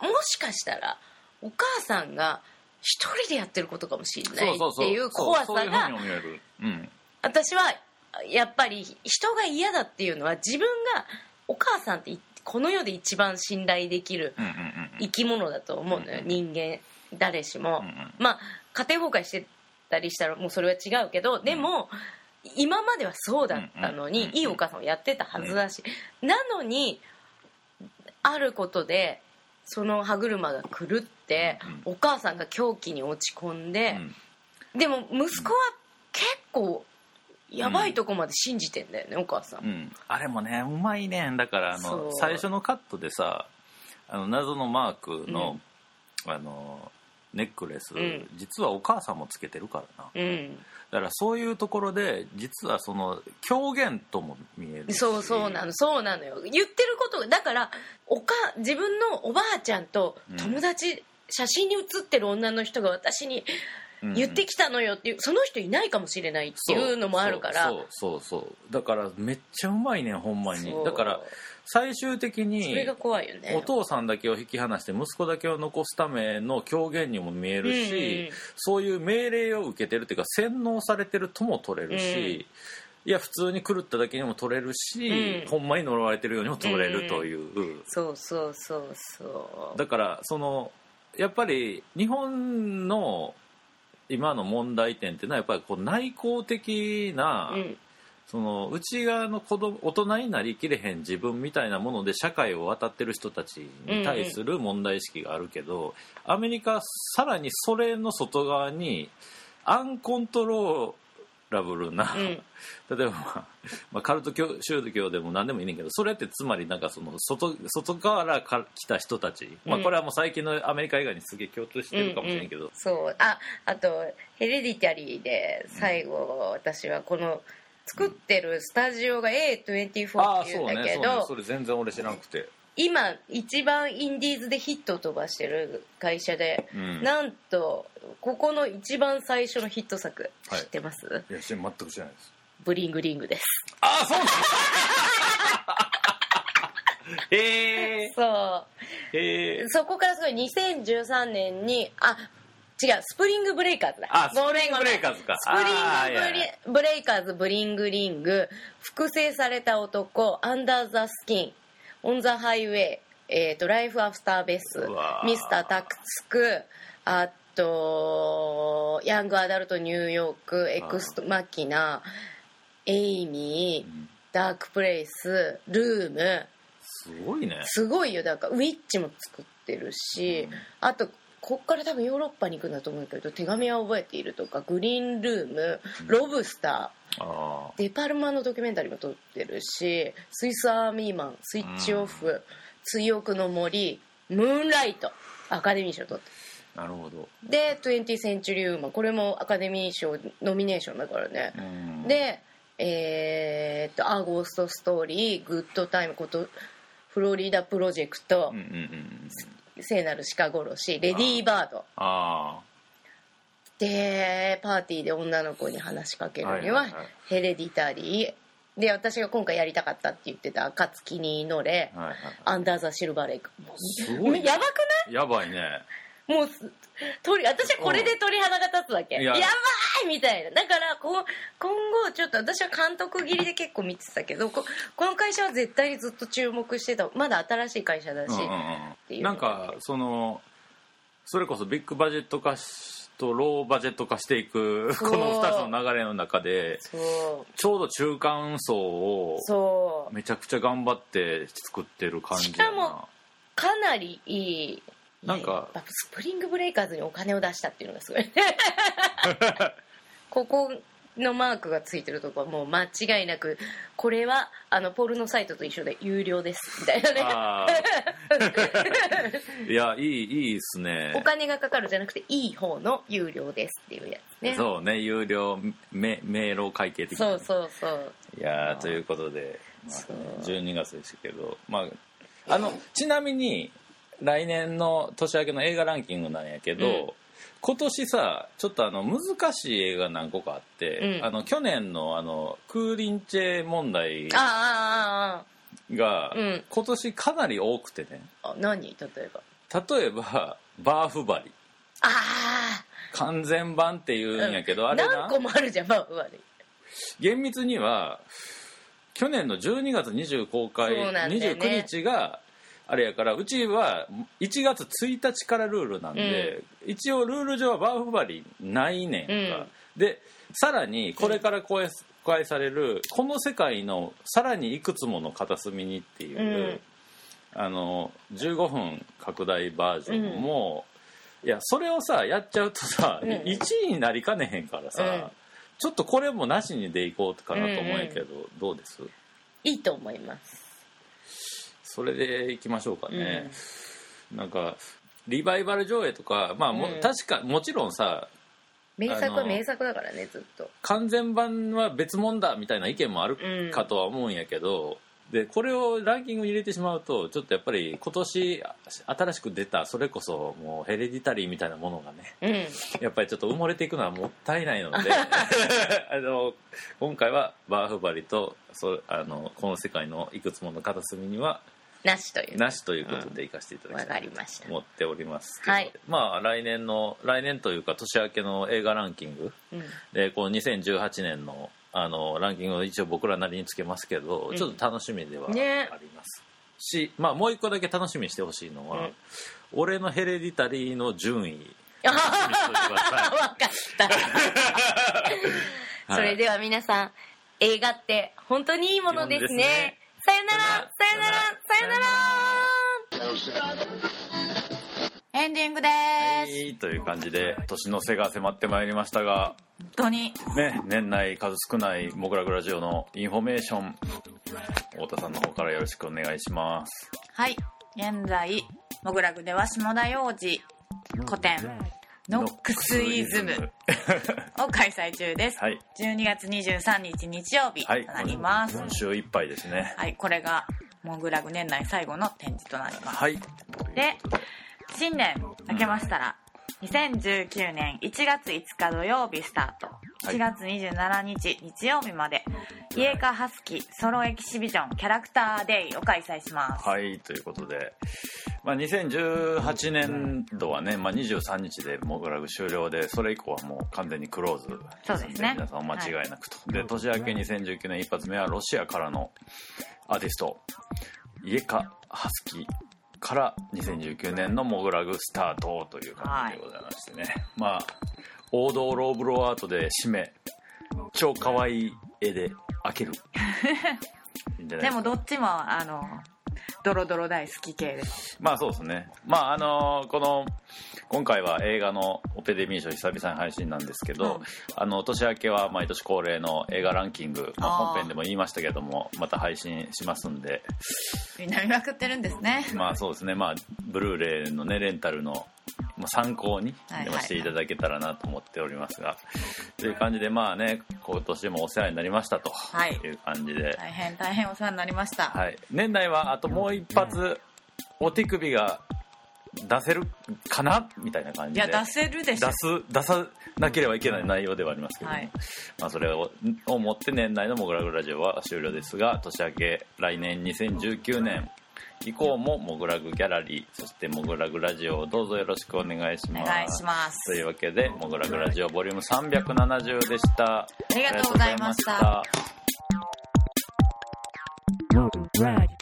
もしかしたらお母さんが一人でやってることかもしれないっていう怖さが私はやっぱり人が嫌だっていうのは自分がお母さんってこの世で一番信頼できる生き物だと思うのよ、うん人間誰しも、まあ家庭崩壊してたりしたらもうそれは違うけどでも、今まではそうだったのに、いいお母さんをやってたはずだし、なのにあることでその歯車が狂って、お母さんが狂気に落ち込んで、でも息子は結構やばいとこまで信じてんだよね、お母さん。う。ん、あれもねうまいね。んだからあの最初のカットでさあの謎のマークの,、あのネックレス、うん。実はお母さんもつけてるからな。うん、だからそういうところで実はその狂言とも見えるし。そうそうなの。そうなのよ。言ってることがだからおか自分のおばあちゃんと友達写真に写ってる女の人が私にうん言ってきたのよっていうその人いないかもしれないっていうのもあるから。そうそうそうだからめっちゃうまいねんほんまに。だから最終的それにが怖いよね。お父さんだけを引き離して息子だけを残すための狂言にも見えるし、うんうん。そういう命令を受けてるっていうか洗脳されてるとも取れるし、いや普通に狂っただけにも取れるし、うん。ほんまに呪われてるようにも取れるという、そうそうそうそう。だからそのやっぱり日本の今の問題点っていうのはやっぱりこう内向的な、うん。その内側の子供大人になりきれへん自分みたいなもので社会を渡ってる人たちに対する問題意識があるけど、アメリカはさらにそれの外側にアンコントローラブルな、うん。例えば、まあまあ、カルト教宗教でも何でもいいねんけどそれってつまりなんかその外外からか来た人たち、まあ、うんこれはもう最近のアメリカ以外にすげえ共通してるかもしれんけど、うんうん。そう。ああとヘレディタリーで最後私はこの作ってるスタジオが A24 ああっていうんだけど、ねそうね。それ全然俺知らなくて、今一番インディーズでヒットを飛ばしてる会社で、うん、なんとここの一番最初のヒット作はい。知ってます、いや知全く知らないです。ブリングリングです。ああそうなん *laughs* へえそう。へえそこからすごい2013年にあ違うスプリングブレイカーズだ。あスプリングブレイカーズか。スプリングブレイカーズブリングリング複製された男アンダーザスキンオンザハイウェイえー、とライフアフターベス。ミスタータスクあとヤングアダルトニューヨーク。エクストマキナエイミーうん。ダークプレイスルームすごいね。すごいよ。だからウィッチも作ってるし、うん。あとこっから多分ヨーロッパに行くんだと思うけど手紙は覚えているとかグリーンルームロブスタあー。デパルマのドキュメンタリーも撮ってるしスイスアーミーマンスイッチオフ追憶の森ムーンライトアカデミー賞取ってあなるほど。で「20th Century Woman」これもアカデミー賞ノミネーションだからね、うん。でえーっと「ア・ゴースト・ストーリー」「グッドタイム」ことフロリダプロジェクトうんうんうんうん。聖なる鹿殺しレディーバード。あでパーティーで女の子に話しかけるにはヘレディタリー。で私が今回やりたかったって言ってた「暁に祈れアンダー・ザ・シルバー・レイク」すごいね。やばくない？やばいね。もう鳥私はこれで鳥肌が立つわけ、いや。やばいみたいな。だからこう今後ちょっと私は監督切りで結構見てたけどここの会社は絶対にずっと注目してた。まだ新しい会社だし、うんうんうん。なんかそのそれこそビッグバジェット化しとローバジェット化していくこの2つの流れの中でちょうど中間層をめちゃくちゃ頑張って作ってる感じやしかもなかなりいいなんかスプリングブレイカーズにお金を出したっていうのがすごい。*laughs* ここのマークがついてるとこはもう間違いなくこれはあのポルノサイトと一緒で有料です。みたいなね。*laughs* いやいいいいっすね。お金がかかるじゃなくていい方の有料ですっていうやつね。そうね有料め迷路会計的な。そうそうそう。いやーということで、まあそう。12月でしたけど、まあ、あのちなみに来年の年明けの映画ランキングなんやけど、うん今年さちょっとあの難しい映画何個かあって、うん。あの去年のあのクーリンチェ問題ああが、うん。今年かなり多くてね。あああ何？例えば。例えばバーフバリ。あ完全版っていうんやけど、ああれな？何個もあるじゃんまあまあ厳密には去年の12月20公開、ね。29日があれやからうちは1月1日からルールなんで、一応ルール上はバーフバリないねんか、でさらにこれから公開される「この世界のさらにいくつもの片隅に」っていう、あの15分拡大バージョンも、いやそれをさやっちゃうとさ、うん。1位になりかねへんからさ、うん。ちょっとこれもなしにでいこうかなと思うんやけど、どうです？いいと思いますそれでいきましょうかね、なんかリバイバル上映とかまあも、うん。確かもちろんさ名作は名作だからねずっと。完全版は別物だみたいな意見もあるかとは思うんやけど、でこれをランキングに入れてしまうとちょっとやっぱり今年新しく出たそれこそもうヘレディタリーみたいなものがねうん。やっぱりちょっと埋もれていくのはもったいないので *laughs* あの今回はバーフバリとそあのこの世界のいくつもの片隅にはなしという。なしということで行かせていただきたいと思っておりますけど、はい。まあ来年の来年というか年明けの映画ランキングうん。でこの2018年のあのランキングを一応僕らなりにつけますけど、うん。ちょっと楽しみではありねます、し、まあ、もう一個だけ楽しみにしてほしいのは、うん。俺のヘレディタリーの順位。わかった。*laughs* それでは皆さん映画って本当にいいものですねさよならさよならさよならエンディングです。いという感じで年の瀬が迫ってまいりましたが本当に。ね年内数少ないモグラグラジオのインフォメーション太田さんの方からよろしくお願いしますはい。現在、モグラグでは下田洋次古典、ノックスイズムを開催中です。はい12月23日日曜日とはいなります。今週いっぱいですねはい、これがモグラグ年内最後の展示となります。はいで、新年明けましたら、2019年1月5日土曜日スタート。はい4月27日日曜日まで、イエカハスキソロエキシビジョンキャラクターデイを開催します。はいということで、まあ、2018年度はね、まあ、23日でモグラグ終了でそれ以降はもう完全にクローズ。そうですね。皆さんお間違いなくと、で年明け2019年一発目はロシアからのアーティストイエカ・ハスキから2019年のモグラグスタートという感じでございましてね、まあ王道ローブローアートで締め超可愛い絵で開ける。でもどっちも、あの、ドロドロ大好き系です。まあそうですね。まああのこの今回は映画のオペデミー賞久々に配信なんですけど、うんあの年明けは毎年恒例の映画ランキング、まあ本編でも言いましたけどもまた配信しますんで、みんな見まくってるんですね。まあそうですね。まあブルーレイのねレンタルのまあ参考にはいでもしていただけたらなと思っておりますが、という感じでまあね今年もお世話になりましたとはい。いう感じで、大変大変お世話になりました。はい、年内はあともう一発お手首が出せるかなみたいな感じで。いや、出せるでしょ。出。す出さなければいけない内容ではありますけども、はい。まあ、それををもって年内の「モグラグラジオ」は終了ですが年明け来年2019年以降もモグラグギャラリーそしてモグラグラジオをどうぞよろしくお願いします。お願いします。というわけでモグラグラジオボリューム370でした。ありがとうございました。りがとう